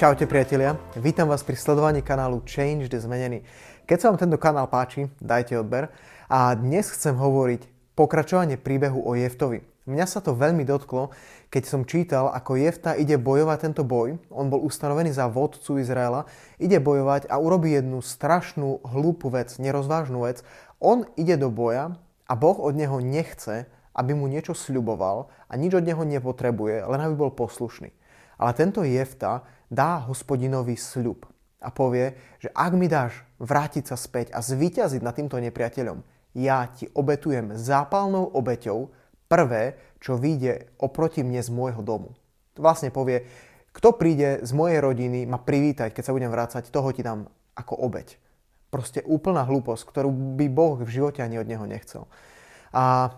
Čaute priatelia, vítam vás pri sledovaní kanálu Change the Zmenený. Keď sa vám tento kanál páči, dajte odber. A dnes chcem hovoriť pokračovanie príbehu o Jeftovi. Mňa sa to veľmi dotklo, keď som čítal, ako Jefta ide bojovať tento boj. On bol ustanovený za vodcu Izraela, ide bojovať a urobí jednu strašnú, hlúpu vec, nerozvážnu vec. On ide do boja a Boh od neho nechce, aby mu niečo sľuboval a nič od neho nepotrebuje, len aby bol poslušný. Ale tento Jefta dá hospodinovi sľub a povie, že ak mi dáš vrátiť sa späť a zvíťaziť nad týmto nepriateľom, ja ti obetujem zápalnou obeťou prvé, čo vyjde oproti mne z môjho domu. Vlastne povie, kto príde z mojej rodiny ma privítať, keď sa budem vrácať, toho ti dám ako obeť. Proste úplná hlúposť, ktorú by Boh v živote ani od neho nechcel. A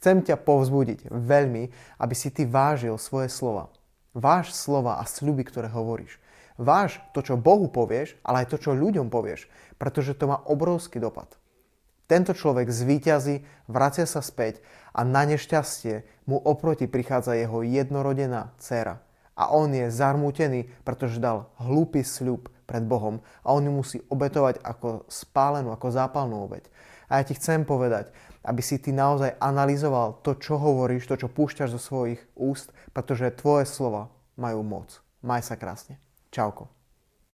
chcem ťa povzbudiť veľmi, aby si ty vážil svoje slova. Váš slova a sľuby, ktoré hovoríš. Váš to, čo Bohu povieš, ale aj to, čo ľuďom povieš, pretože to má obrovský dopad. Tento človek zvíťazí, vracia sa späť a na nešťastie mu oproti prichádza jeho jednorodená dcera. A on je zarmútený, pretože dal hlúpy sľub pred Bohom a on ju musí obetovať ako spálenú, ako zápalnú obeť. A ja ti chcem povedať, aby si ty naozaj analyzoval to, čo hovoríš, to, čo púšťaš zo svojich úst, pretože tvoje slova majú moc. Maj sa krásne. Čauko.